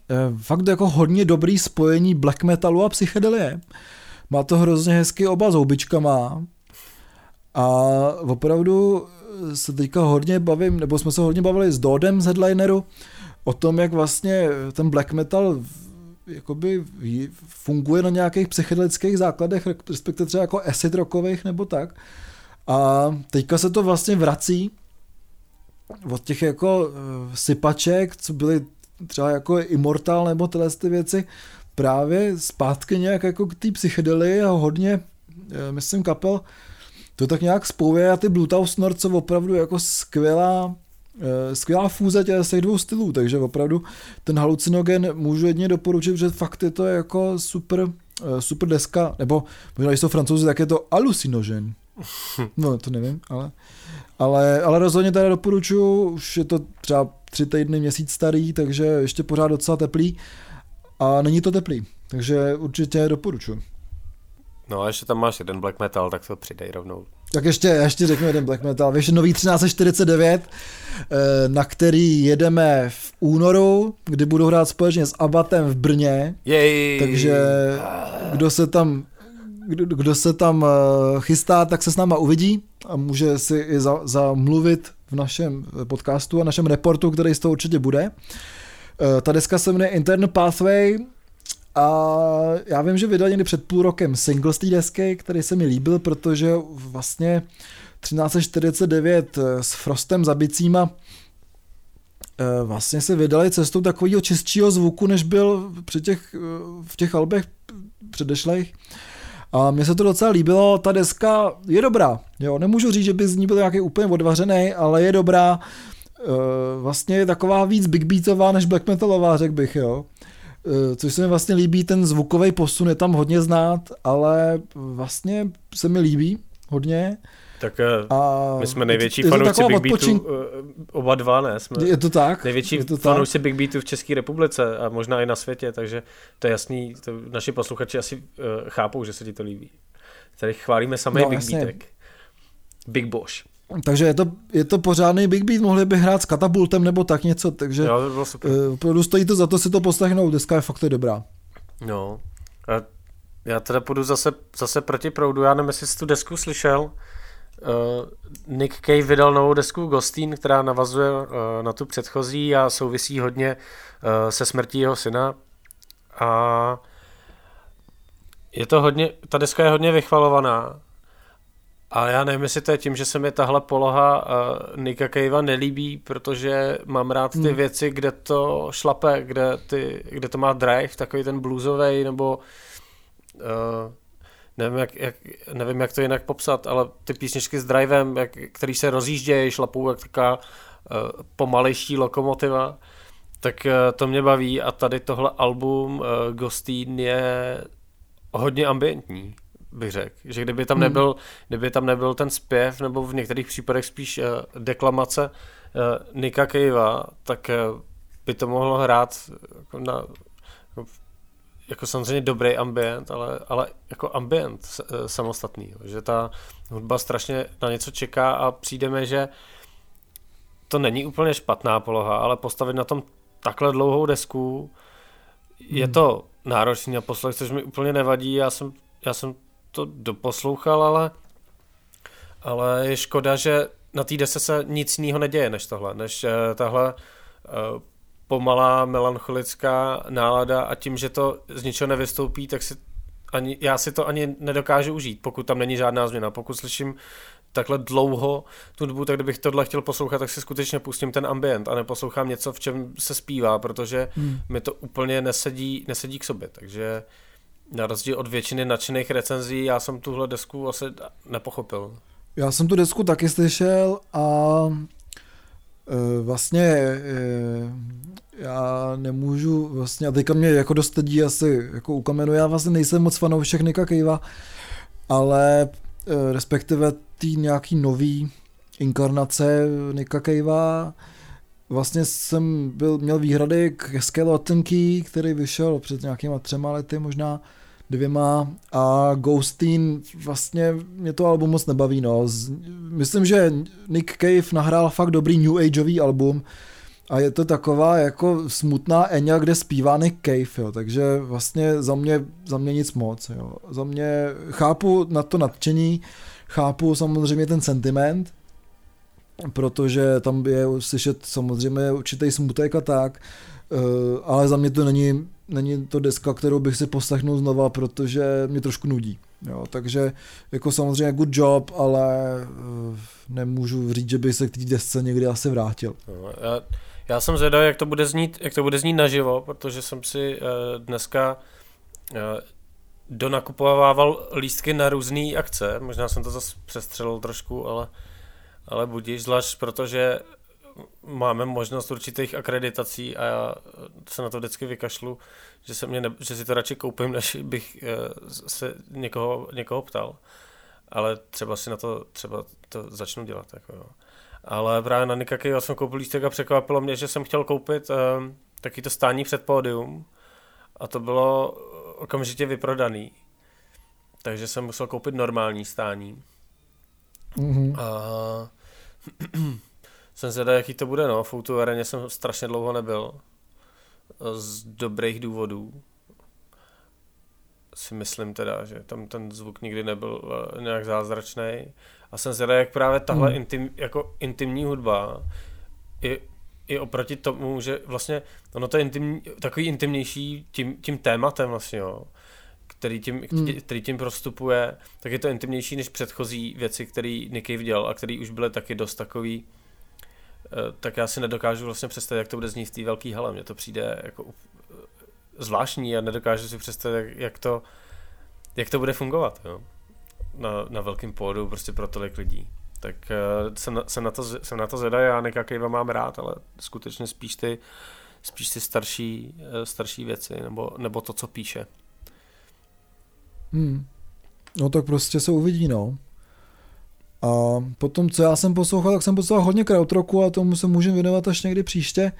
Speaker 2: e, fakt jako hodně dobrý spojení black metalu a psychedelie. Má to hrozně hezky oba zoubičkama a opravdu se teďka hodně bavím, nebo jsme se hodně bavili s Dodem z Headlineru o tom, jak vlastně ten black metal jakoby funguje na nějakých psychedelických základech, respektive třeba jako acid rockových nebo tak. A teďka se to vlastně vrací od těch jako eh, sypaček, co byly třeba jako Immortal nebo tyhle ty věci, právě zpátky nějak jako k té psychedelii a hodně, eh, myslím, kapel to tak nějak spojuje a ty Bluetooth Nord jsou opravdu jako skvělá skvělá fúze těch, těch dvou stylů, takže opravdu ten halucinogen můžu jedně doporučit, že fakt je to jako super, eh, super deska, nebo možná, když jsou francouzi, tak je to alucinogen. <laughs> No, to nevím, ale, ale, ale rozhodně teda doporučuji, už je to třeba tři týdny, měsíc starý, takže ještě pořád docela teplý a není to teplý, takže určitě doporučuji.
Speaker 3: No a ještě tam máš jeden black metal, tak to přidej rovnou.
Speaker 2: Tak ještě, ještě řeknu jeden black metal. Víš, nový 1349, eh, na který jedeme v únoru, kdy budou hrát společně s Abatem v Brně.
Speaker 3: Jej.
Speaker 2: Takže kdo se tam kdo, kdo se tam eh, chystá, tak se s náma uvidí a může si i za, zamluvit v našem podcastu a našem reportu, který z toho určitě bude. Eh, ta deska se jmenuje Internal Pathway, a já vím, že vydal někdy před půl rokem single z té desky, který se mi líbil, protože vlastně 1349 s Frostem za bicíma eh, vlastně se vydali cestou takového čistšího zvuku, než byl při těch, eh, v těch albech předešlých. A mně se to docela líbilo, ta deska je dobrá, jo, nemůžu říct, že by z ní byl nějaký úplně odvařený, ale je dobrá, eh, vlastně je taková víc big beatová než black metalová, řekl bych, jo. Eh, což se mi vlastně líbí, ten zvukový posun je tam hodně znát, ale vlastně se mi líbí hodně.
Speaker 3: Tak eh, a my jsme největší fanoušci Big odpočin... Beatu, eh, oba dva, ne? Jsme
Speaker 2: je to tak?
Speaker 3: Největší
Speaker 2: je to
Speaker 3: fanoušci Big Beatu v České republice a možná i na světě, takže to je jasný, to naši posluchači asi uh, chápou, že se ti to líbí. Tady chválíme samý no, Big jasně. Beatek. Big Bosch.
Speaker 2: Takže je to, je to pořádný Big Beat, mohli by hrát s katapultem nebo tak něco, takže
Speaker 3: jo, to bylo super.
Speaker 2: Uh, stojí to za to si to poslechnout, deska je fakt dobrá.
Speaker 3: No, a já teda půjdu zase, zase proti proudu, já nevím, jestli jsi tu desku slyšel, uh, Nick Cave vydal novou desku Ghostin, která navazuje uh, na tu předchozí a souvisí hodně uh, se smrtí jeho syna a je to hodně, ta deska je hodně vychvalovaná a já nevím, jestli to je tím, že se mi tahle poloha uh, Nika Cavea nelíbí, protože mám rád ty hmm. věci, kde to šlape, kde, ty, kde to má drive, takový ten bluesový, nebo uh, nevím jak, jak, nevím, jak to jinak popsat, ale ty písničky s drivem, jak, který se rozjíždějí, šlapou jak taková uh, pomalejší lokomotiva, tak uh, to mě baví a tady tohle album uh, Ghostin je hodně ambientní bych řekl. Že kdyby tam, hmm. nebyl, kdyby tam nebyl ten zpěv, nebo v některých případech spíš uh, deklamace uh, Nika Cavea, tak uh, by to mohlo hrát jako na jako samozřejmě dobrý ambient, ale, ale jako ambient samostatný. Že ta hudba strašně na něco čeká a přijdeme, že to není úplně špatná poloha, ale postavit na tom takhle dlouhou desku je hmm. to náročný na poslech, což mi úplně nevadí. Já jsem, já jsem to doposlouchal, ale, ale je škoda, že na té dese se nic jiného neděje než tohle, než uh, tahle uh, pomalá melancholická nálada a tím, že to z ničeho nevystoupí, tak si ani, já si to ani nedokážu užít, pokud tam není žádná změna. Pokud slyším takhle dlouho tu dobu, tak kdybych tohle chtěl poslouchat, tak si skutečně pustím ten ambient a neposlouchám něco, v čem se zpívá, protože hmm. mi to úplně nesedí, nesedí k sobě. Takže na rozdíl od většiny nadšených recenzí, já jsem tuhle desku asi nepochopil.
Speaker 2: Já jsem tu desku taky slyšel a e, vlastně e, já nemůžu vlastně, a teďka mě jako dost lidí asi jako ukamenuje, já vlastně nejsem moc fanoušek Nika Kejva, ale e, respektive tý nějaký nový inkarnace Nika Kejva, vlastně jsem byl, měl výhrady k Skeleton Key, který vyšel před nějakýma třema lety možná, dvěma a Ghostin vlastně mě to album moc nebaví, no. Myslím, že Nick Cave nahrál fakt dobrý New Ageový album a je to taková jako smutná Enya, kde zpívá Nick Cave, jo. takže vlastně za mě, za mě nic moc, jo. Za mě chápu na to nadšení, chápu samozřejmě ten sentiment, protože tam je slyšet samozřejmě určitý smutek a tak, eh, ale za mě to není není to deska, kterou bych si poslechnul znova, protože mě trošku nudí. Jo, takže jako samozřejmě good job, ale uh, nemůžu říct, že bych se k té desce někdy asi vrátil.
Speaker 3: Já, já jsem zvědavý, jak to bude znít, jak to bude znít naživo, protože jsem si uh, dneska donakupovával lístky na různé akce. Možná jsem to zase přestřelil trošku, ale, ale budíš, zvlášť protože máme možnost určitých akreditací a já se na to vždycky vykašlu, že, se mě ne, že si to radši koupím, než bych eh, se někoho, někoho ptal. Ale třeba si na to, třeba to začnu dělat. Jako jo. Ale právě na Nika já jsem koupil lístek a překvapilo mě, že jsem chtěl koupit um, taky to stání před pódium a to bylo okamžitě vyprodaný. Takže jsem musel koupit normální stání. Mm-hmm. A <clears throat> jsem zvědavý, jaký to bude, no. V areně jsem strašně dlouho nebyl. Z dobrých důvodů. Si myslím teda, že tam ten zvuk nikdy nebyl eh, nějak zázračný. A jsem zvědavý, jak právě tahle hmm. intim, jako intimní hudba i, i oproti tomu, že vlastně ono to je intim, takový intimnější tím, tím tématem vlastně, jo který tím, hmm. který tím prostupuje, tak je to intimnější než předchozí věci, které Nicky dělal a který už byly taky dost takový Eh, tak já si nedokážu vlastně představit, jak to bude znít v té velké hale. Mně to přijde jako eh, zvláštní a nedokážu si představit, jak to, jak to bude fungovat jo? Na, na velkém pódu prostě pro tolik lidí. Tak uh, jsem, na, jsem, na to, jsem na to zvedavý, já nekakej mám rád, ale skutečně spíš ty, spíš ty starší, starší věci, nebo, nebo to, co píše.
Speaker 2: Hmm. No tak prostě se uvidí, no. A potom, co já jsem poslouchal, tak jsem poslouchal hodně krautroku a tomu se můžeme věnovat až někdy příště.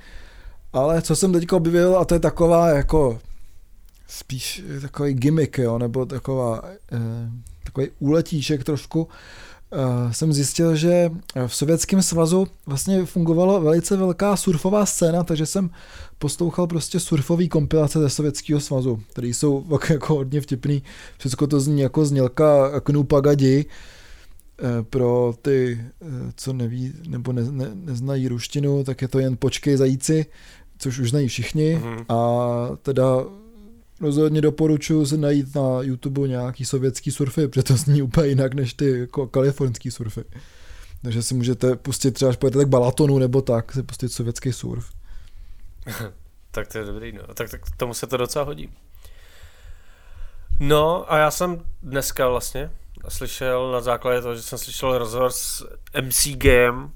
Speaker 2: Ale co jsem teďka objevil, a to je taková jako spíš takový gimmick, jo, nebo taková, eh, takový úletíček trošku, jsem zjistil, že v Sovětském svazu vlastně fungovala velice velká surfová scéna, takže jsem poslouchal prostě surfový kompilace ze Sovětského svazu, které jsou jako hodně vtipný. Všechno to zní jako znělka Knu Pagadi, Eh, pro ty, eh, co neví nebo ne, ne, neznají ruštinu, tak je to jen počkej zajíci, což už znají všichni mm-hmm. a teda rozhodně doporučuji si najít na YouTube nějaký sovětský surfy, protože to zní úplně jinak než ty jako kalifornský surfy. Takže si můžete pustit třeba, až pojete tak Balatonu nebo tak, si pustit sovětský surf. <laughs>
Speaker 3: tak to je dobrý, no. Tak, tak tomu se to docela hodí. No a já jsem dneska vlastně slyšel na základě toho, že jsem slyšel rozhovor s MC Game uh,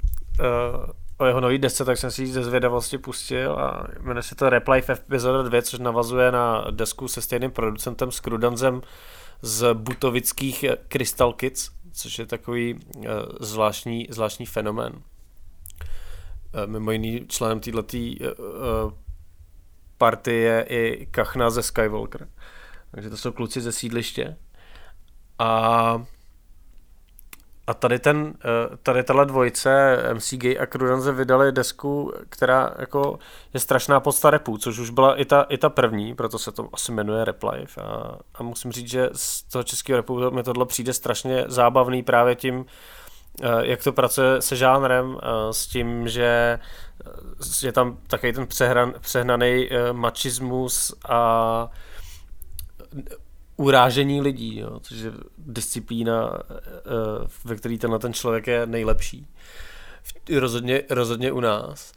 Speaker 3: o jeho nový desce, tak jsem si ji ze zvědavosti pustil a jmenuje se to Reply v epizoda 2, což navazuje na desku se stejným producentem s Krudanzem z butovických Crystal Kids, což je takový uh, zvláštní, zvláštní fenomén. Uh, mimo jiný členem této party je i Kachna ze Skywalker. Takže to jsou kluci ze sídliště. A a tady ten, eh, tady tahle dvojice MC Gay a Crudanze vydali desku, která jako je strašná podsta repu, což už byla i ta, i ta první, proto se to asi jmenuje Rap Life. A, a musím říct, že z toho českého repu mi tohle přijde strašně zábavný právě tím, jak to pracuje se žánrem, s tím, že je tam takový ten přehran, přehnaný machismus a urážení lidí, jo, což je disciplína, ve které tenhle ten člověk je nejlepší. Rozhodně, rozhodně u nás.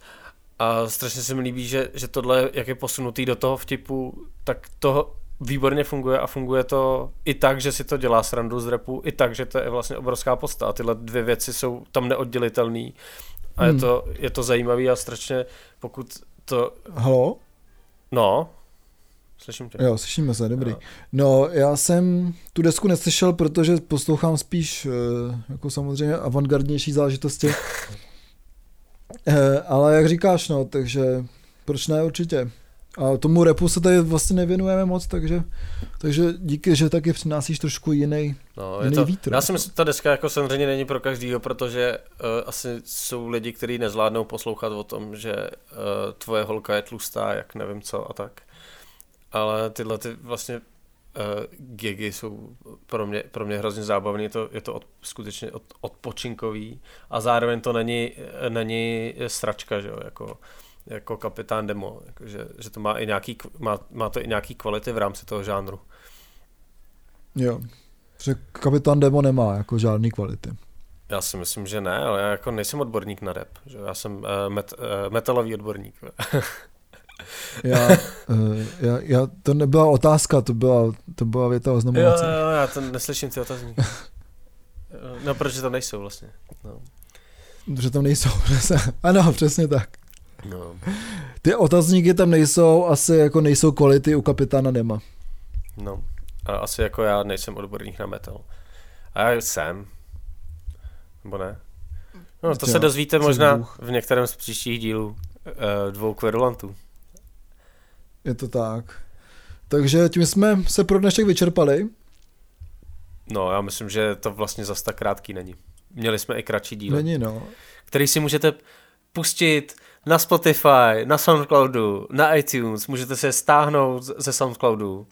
Speaker 3: A strašně se mi líbí, že, že tohle, jak je posunutý do toho vtipu, tak to výborně funguje a funguje to i tak, že si to dělá srandu z repu, i tak, že to je vlastně obrovská posta a tyhle dvě věci jsou tam neoddělitelné a hmm. je, to, je to zajímavý a strašně, pokud to...
Speaker 2: Halo?
Speaker 3: No, Slyším tě.
Speaker 2: Jo, slyšíme se, dobrý. No, já jsem tu desku neslyšel, protože poslouchám spíš eh, jako samozřejmě avantgardnější záležitosti. <laughs> Eh, ale jak říkáš, no, takže proč ne určitě. A tomu repu se tady vlastně nevěnujeme moc, takže, takže díky, že taky přinášíš trošku jiný, no, jiný
Speaker 3: to,
Speaker 2: vítr.
Speaker 3: Já si myslím, že ta deska jako samozřejmě není pro každýho, protože uh, asi jsou lidi, kteří nezvládnou poslouchat o tom, že uh, tvoje holka je tlustá, jak nevím co a tak. Ale tyhle ty vlastně uh, gigy jsou pro mě, pro mě hrozně zábavné, je to, je to od, skutečně od, odpočinkový a zároveň to není, není sračka, že jo, jako jako kapitán demo, jako že, že to má, i nějaký, má, má to i nějaký kvality v rámci toho žánru.
Speaker 2: Jo, že kapitán demo nemá jako žádný kvality.
Speaker 3: Já si myslím, že ne, ale já jako nejsem odborník na rap, že já jsem uh, met, uh, metalový odborník. <laughs>
Speaker 2: já, uh, <laughs> já, já, to nebyla otázka, to byla, to byla věta oznamovací.
Speaker 3: Jo, jo, já to neslyším ty otazníky. <laughs> no, protože to nejsou vlastně. No.
Speaker 2: Protože tam nejsou, <laughs> ano, přesně tak.
Speaker 3: No.
Speaker 2: Ty otazníky tam nejsou, asi jako nejsou kvality u kapitána Nema.
Speaker 3: No, a asi jako já nejsem odborník na metal. A já jsem. Nebo ne? No, to jo, se dozvíte možná v některém z příštích dílů uh, dvou kverulantů.
Speaker 2: Je to tak. Takže tím jsme se pro dnešek vyčerpali.
Speaker 3: No, já myslím, že to vlastně zas tak krátký není. Měli jsme i kratší díl.
Speaker 2: Není, no.
Speaker 3: Který si můžete pustit na Spotify, na Soundcloudu, na iTunes, můžete se stáhnout ze Soundcloudu.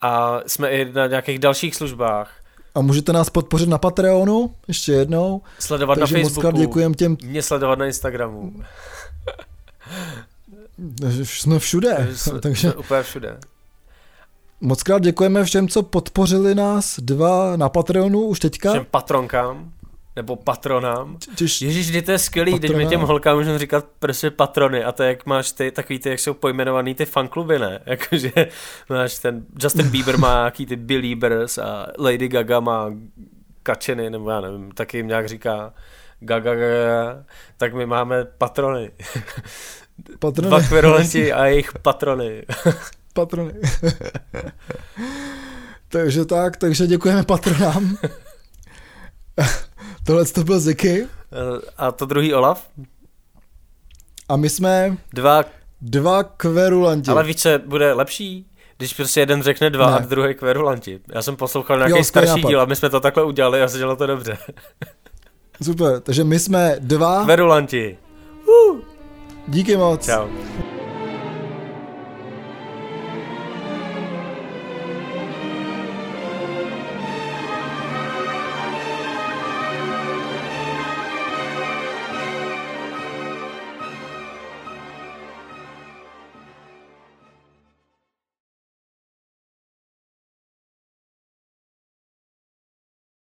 Speaker 3: A jsme i na nějakých dalších službách.
Speaker 2: A můžete nás podpořit na Patreonu, ještě jednou.
Speaker 3: Sledovat Takže na Facebooku.
Speaker 2: Moc děkujem těm...
Speaker 3: Mě sledovat na Instagramu. <laughs>
Speaker 2: jsme všude.
Speaker 3: Jsme, <laughs> takže... jsme úplně všude.
Speaker 2: Moc krát děkujeme všem, co podpořili nás dva na Patreonu už teďka.
Speaker 3: Všem patronkám nebo patronám. Těž, Ježíš, kdy to je skvělý, teď mi těm holkám můžeme říkat prostě patrony a to jak máš ty, takový ty, jak jsou pojmenovaný ty fankluby, ne? <laughs> Jakože máš ten, Justin <laughs> Bieber má nějaký ty Beliebers a Lady Gaga má kačeny, nebo já nevím, taky jim nějak říká Gaga, Gaga, tak my máme patrony.
Speaker 2: Patrony.
Speaker 3: Dva kverulenti a jejich patrony. <laughs>
Speaker 2: patrony. takže tak, takže děkujeme patronám. <laughs> Tohle to byl Ziky.
Speaker 3: A to druhý Olaf.
Speaker 2: A my jsme...
Speaker 3: Dva...
Speaker 2: Dva kverulanti.
Speaker 3: Ale víš, co bude lepší? Když prostě jeden řekne dva ne. a druhý kverulanti. Já jsem poslouchal nějaký jo, starší nápad. díl a my jsme to takhle udělali a se dělo to dobře.
Speaker 2: Super, takže my jsme dva...
Speaker 3: Kverulanti.
Speaker 2: Uh. Díky moc.
Speaker 3: Čau.